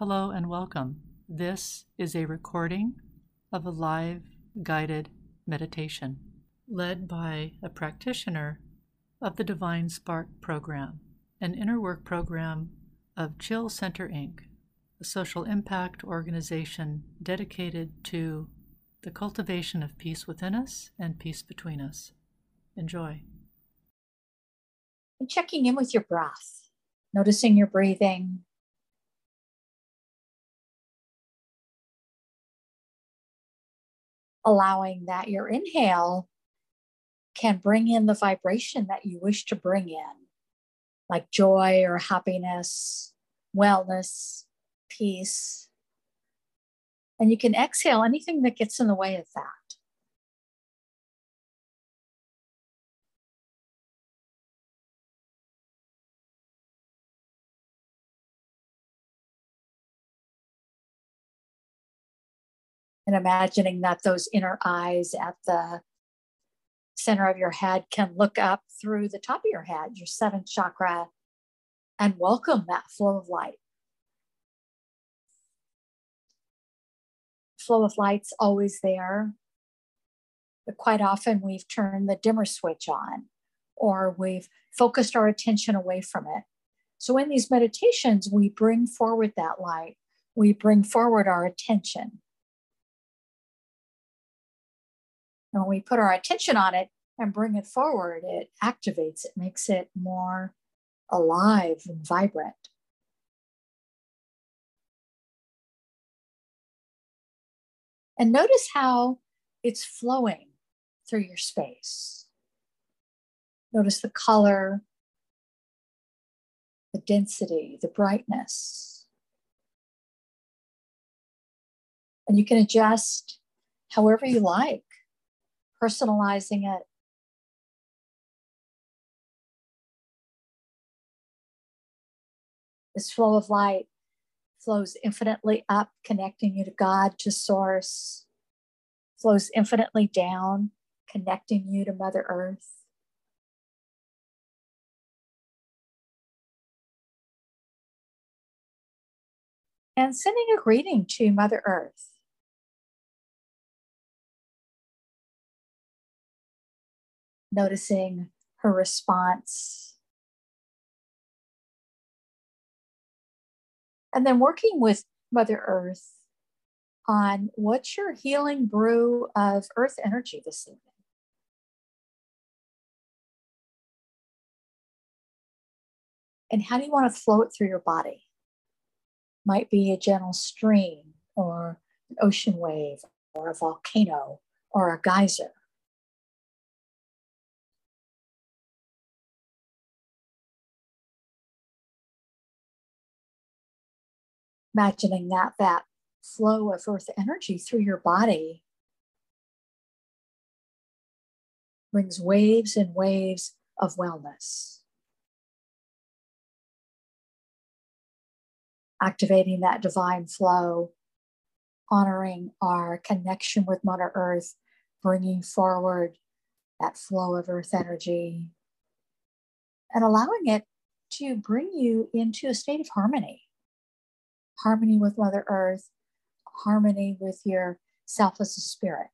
Hello and welcome. This is a recording of a live guided meditation led by a practitioner of the Divine Spark program, an inner work program of Chill Center Inc., a social impact organization dedicated to the cultivation of peace within us and peace between us. Enjoy. And checking in with your breath, noticing your breathing, allowing that your inhale can bring in the vibration that you wish to bring in, like joy or happiness, wellness, peace. And you can exhale anything that gets in the way of that. And imagining that those inner eyes at the center of your head can look up through the top of your head, your seventh chakra, and welcome that flow of light. Flow of light's always there, but quite often we've turned the dimmer switch on or we've focused our attention away from it. So in these meditations, we bring forward that light, we bring forward our attention. And when we put our attention on it and bring it forward, it activates, it makes it more alive and vibrant. And notice how it's flowing through your space. Notice the color, the density, the brightness. And you can adjust however you like personalizing it. This flow of light flows infinitely up, connecting you to God, to Source, flows infinitely down, connecting you to Mother Earth. And sending a greeting to Mother Earth. Noticing her response. And then working with Mother Earth on what's your healing brew of earth energy this evening. And how do you want to flow it through your body? Might be a gentle stream or an ocean wave or a volcano or a geyser. Imagining that that flow of earth energy through your body brings waves and waves of wellness. Activating that divine flow, honoring our connection with Mother Earth, bringing forward that flow of earth energy, and allowing it to bring you into a state of harmony harmony with Mother Earth, harmony with your self as a spirit.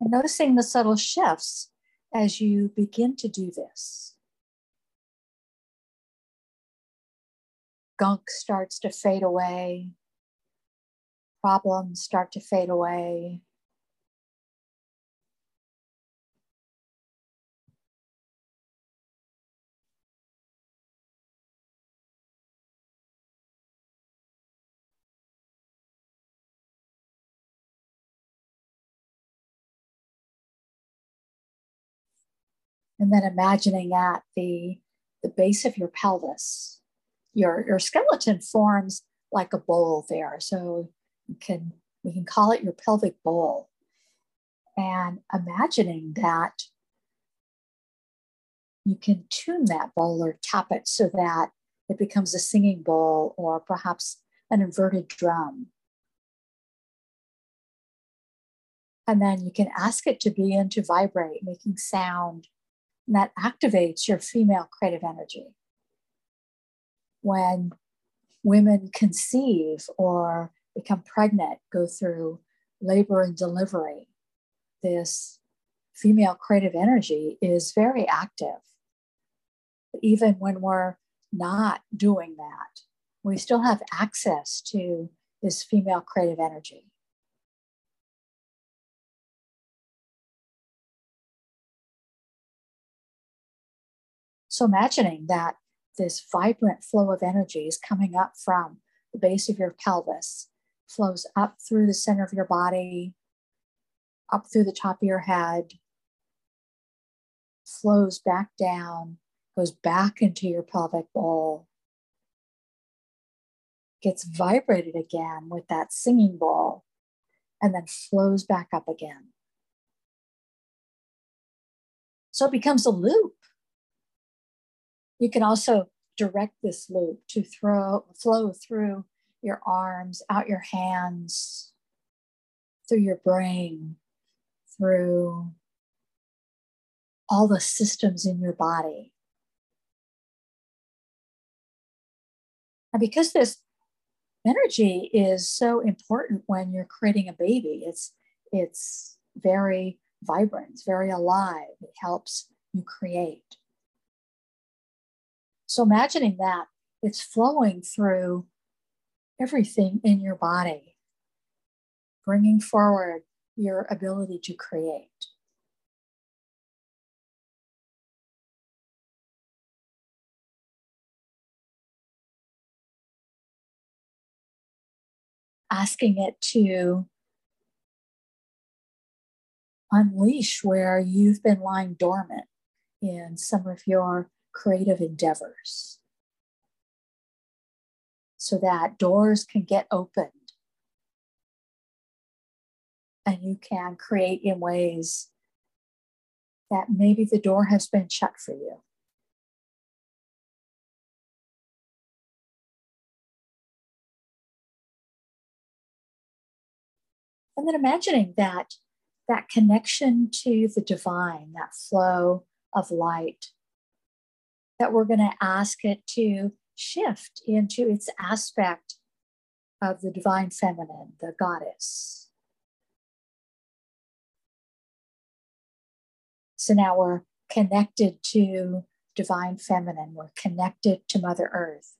And noticing the subtle shifts as you begin to do this. Gunk starts to fade away, problems start to fade away. And then imagining at the, the base of your pelvis, your, your skeleton forms like a bowl there. So you can, we can call it your pelvic bowl. And imagining that you can tune that bowl or tap it so that it becomes a singing bowl or perhaps an inverted drum And then you can ask it to begin to vibrate, making sound. And that activates your female creative energy. When women conceive or become pregnant, go through labor and delivery, this female creative energy is very active. Even when we're not doing that, we still have access to this female creative energy. So imagining that this vibrant flow of energy is coming up from the base of your pelvis, flows up through the center of your body, up through the top of your head, flows back down, goes back into your pelvic bowl, gets vibrated again with that singing bowl, and then flows back up again. So it becomes a loop. You can also direct this loop to throw, flow through your arms, out your hands, through your brain, through all the systems in your body. And because this energy is so important when you're creating a baby, it's it's very vibrant, it's very alive. It helps you create. So imagining that it's flowing through everything in your body, bringing forward your ability to create. Asking it to unleash where you've been lying dormant in some of your creative endeavors so that doors can get opened and you can create in ways that maybe the door has been shut for you. And then imagining that that connection to the divine, that flow of light, that we're going to ask it to shift into its aspect of the divine feminine, the goddess. So now we're connected to divine feminine, we're connected to Mother Earth,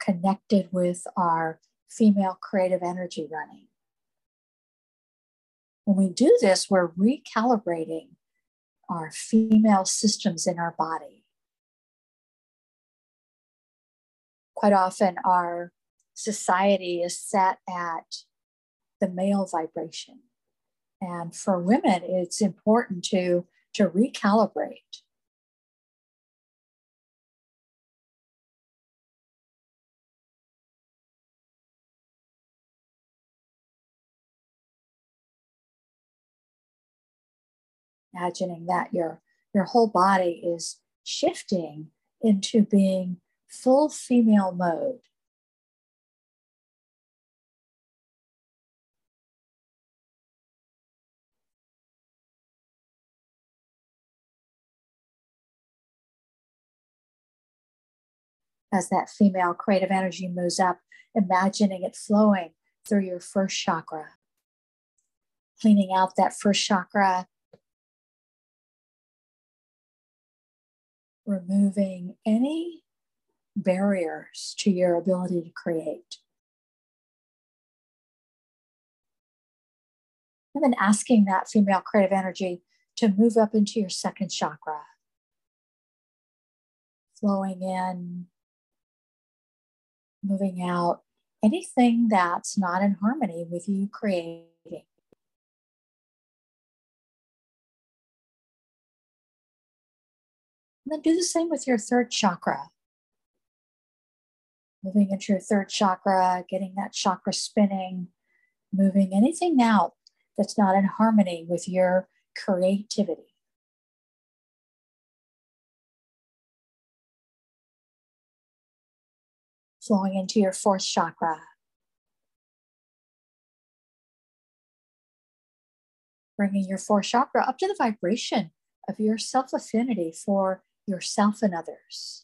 connected with our female creative energy running. When we do this, we're recalibrating our female systems in our body quite often our society is set at the male vibration. And for women, it's important to, to recalibrate. Imagining that your, your whole body is shifting into being full female mode. As that female creative energy moves up, imagining it flowing through your first chakra, cleaning out that first chakra, removing barriers to your ability to create. And then asking that female creative energy to move up into your second chakra, flowing in, moving out, anything that's not in harmony with you creating. And then do the same with your third chakra moving into your third chakra, getting that chakra spinning, moving anything out that's not in harmony with your creativity. Flowing into your fourth chakra. bringing your fourth chakra up to the vibration of your self affinity for yourself and others.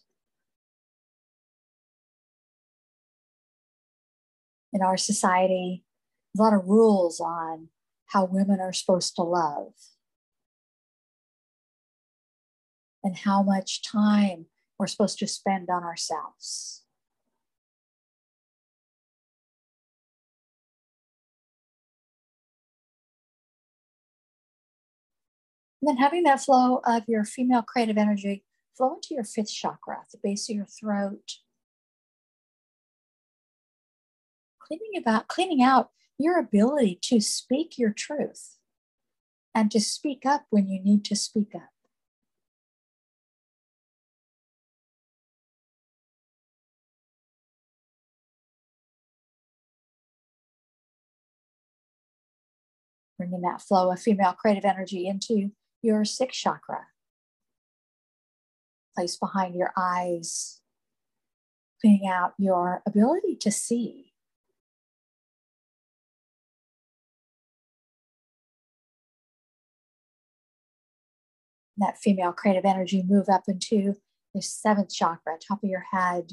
In our society, a lot of rules on how women are supposed to love and how much time we're supposed to spend on ourselves. And then having that flow of your female creative energy flow into your fifth chakra, the base of your throat. Cleaning about cleaning out your ability to speak your truth and to speak up when you need to speak up. Bringing that flow of female creative energy into your sixth chakra. Place behind your eyes, cleaning out your ability to see. That female creative energy move up into the seventh chakra, top of your head.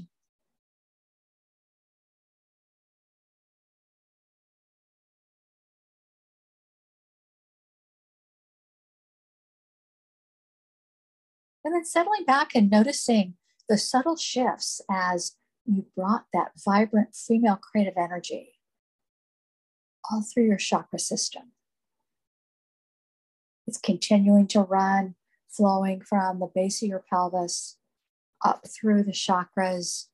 And then settling back and noticing the subtle shifts as you brought that vibrant female creative energy all through your chakra system. It's continuing to run, flowing from the base of your pelvis up through the chakras,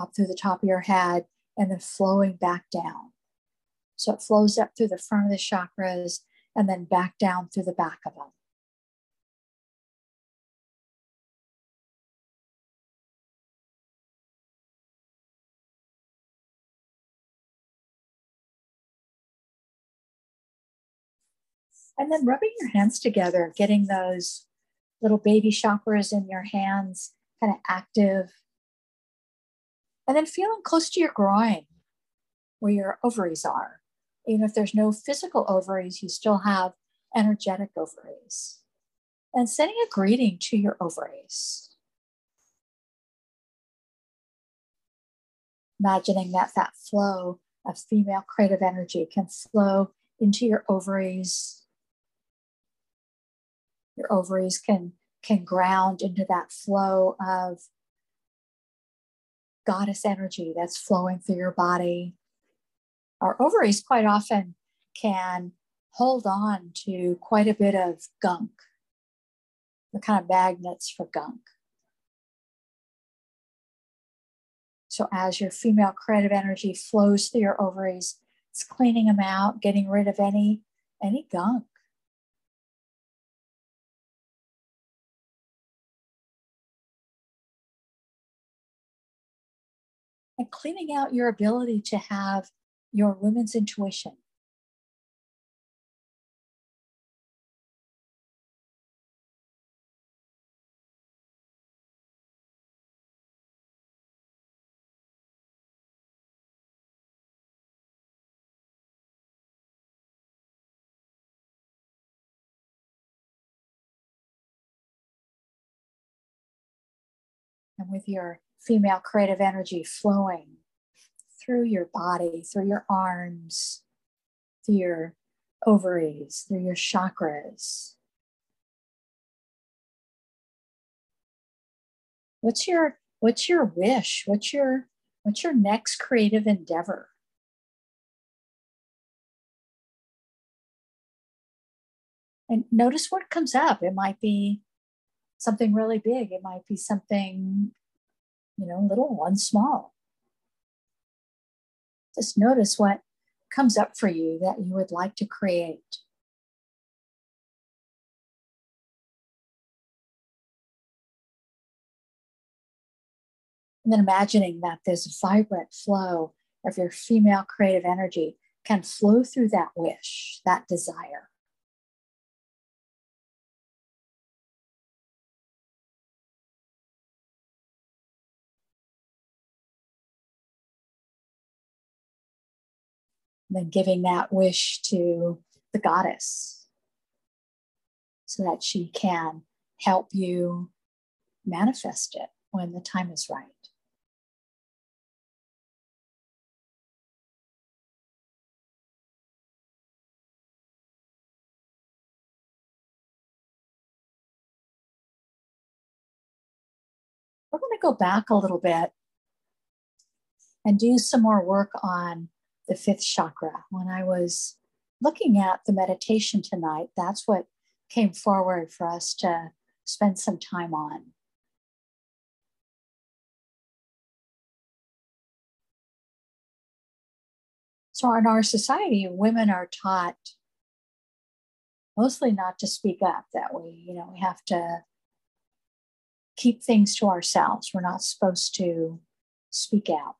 up through the top of your head, and then flowing back down. So it flows up through the front of the chakras and then back down through the back of them. And then rubbing your hands together, getting those little baby chakras in your hands kind of active. And then feeling close to your groin where your ovaries are. Even if there's no physical ovaries, you still have energetic ovaries. And sending a greeting to your ovaries. Imagining that that flow of female creative energy can flow into your ovaries your ovaries can can ground into that flow of goddess energy that's flowing through your body. Our ovaries quite often can hold on to quite a bit of gunk. the kind of magnets for gunk. So as your female creative energy flows through your ovaries, it's cleaning them out, getting rid of any any gunk. And cleaning out your ability to have your women's intuition. And with your female creative energy flowing through your body, through your arms, through your ovaries, through your chakras. What's your what's your wish? What's your what's your next creative endeavor? And notice what comes up. It might be something really big. It might be something you know, little one small. Just notice what comes up for you that you would like to create. And then imagining that this vibrant flow of your female creative energy can flow through that wish, that desire. Then giving that wish to the goddess so that she can help you manifest it when the time is right. We're going to go back a little bit and do some more work on the fifth chakra. When I was looking at the meditation tonight, that's what came forward for us to spend some time on. So, in our society, women are taught mostly not to speak up, that we, you know, we have to keep things to ourselves. We're not supposed to speak out.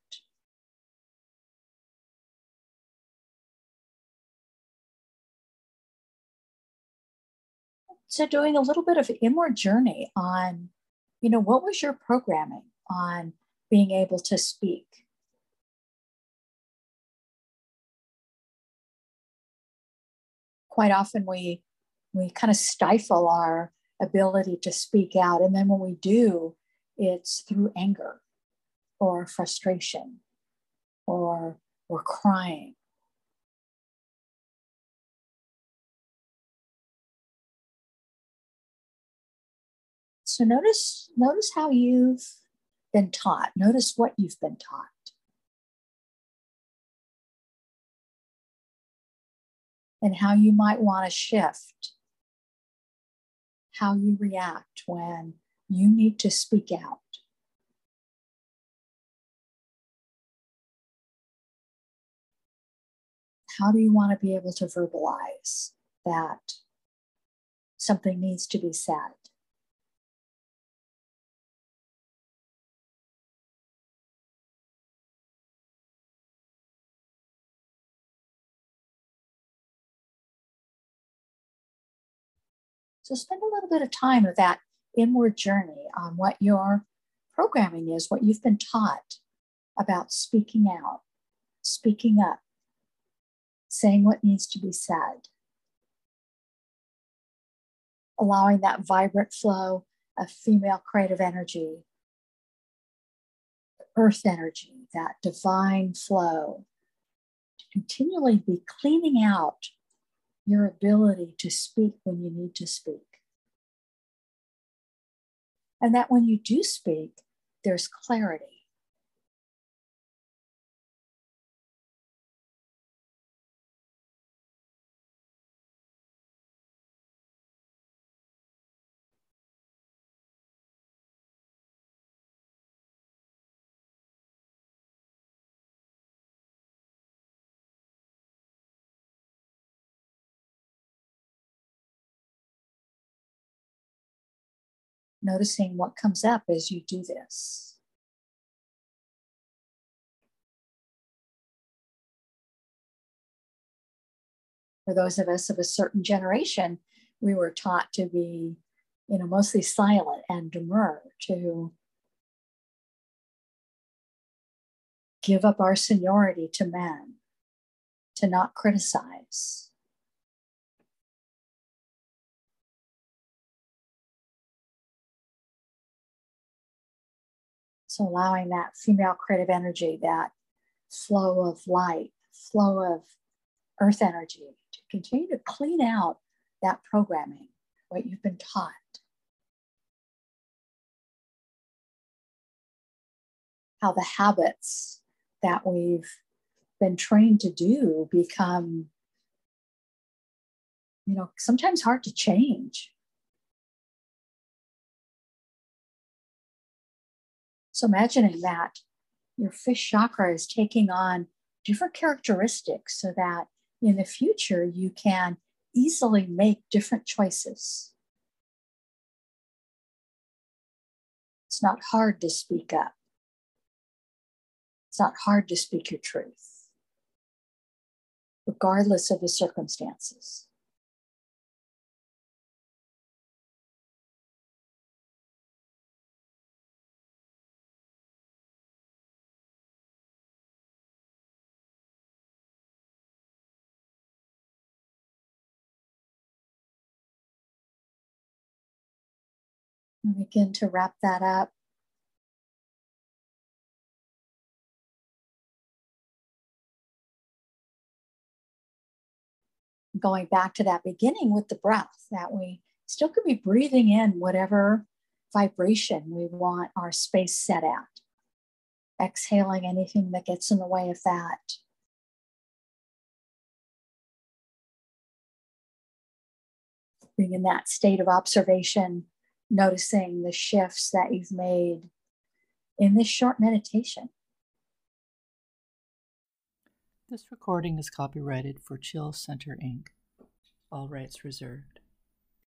So, doing a little bit of inward journey on, you know, what was your programming on being able to speak? Quite often we we kind of stifle our ability to speak out. And then when we do, it's through anger or frustration or we're crying So notice, notice how you've been taught. Notice what you've been taught. And how you might want to shift how you react when you need to speak out. How do you want to be able to verbalize that something needs to be said? So spend a little bit of time of that inward journey on what your programming is, what you've been taught about speaking out, speaking up, saying what needs to be said, allowing that vibrant flow of female creative energy, earth energy, that divine flow, to continually be cleaning out your ability to speak when you need to speak. And that when you do speak, there's clarity. Noticing what comes up as you do this. For those of us of a certain generation, we were taught to be, you know, mostly silent and demure, to give up our seniority to men, to not criticize. So allowing that female creative energy, that flow of light, flow of earth energy to continue to clean out that programming, what you've been taught. How the habits that we've been trained to do become, you know, sometimes hard to change. So imagining that your fifth chakra is taking on different characteristics so that in the future you can easily make different choices. It's not hard to speak up. It's not hard to speak your truth, regardless of the circumstances. And begin to wrap that up. Going back to that beginning with the breath, that we still could be breathing in whatever vibration we want our space set at. Exhaling anything that gets in the way of that. Being in that state of observation, noticing the shifts that you've made in this short meditation. This recording is copyrighted for Chill Center Inc., all rights reserved.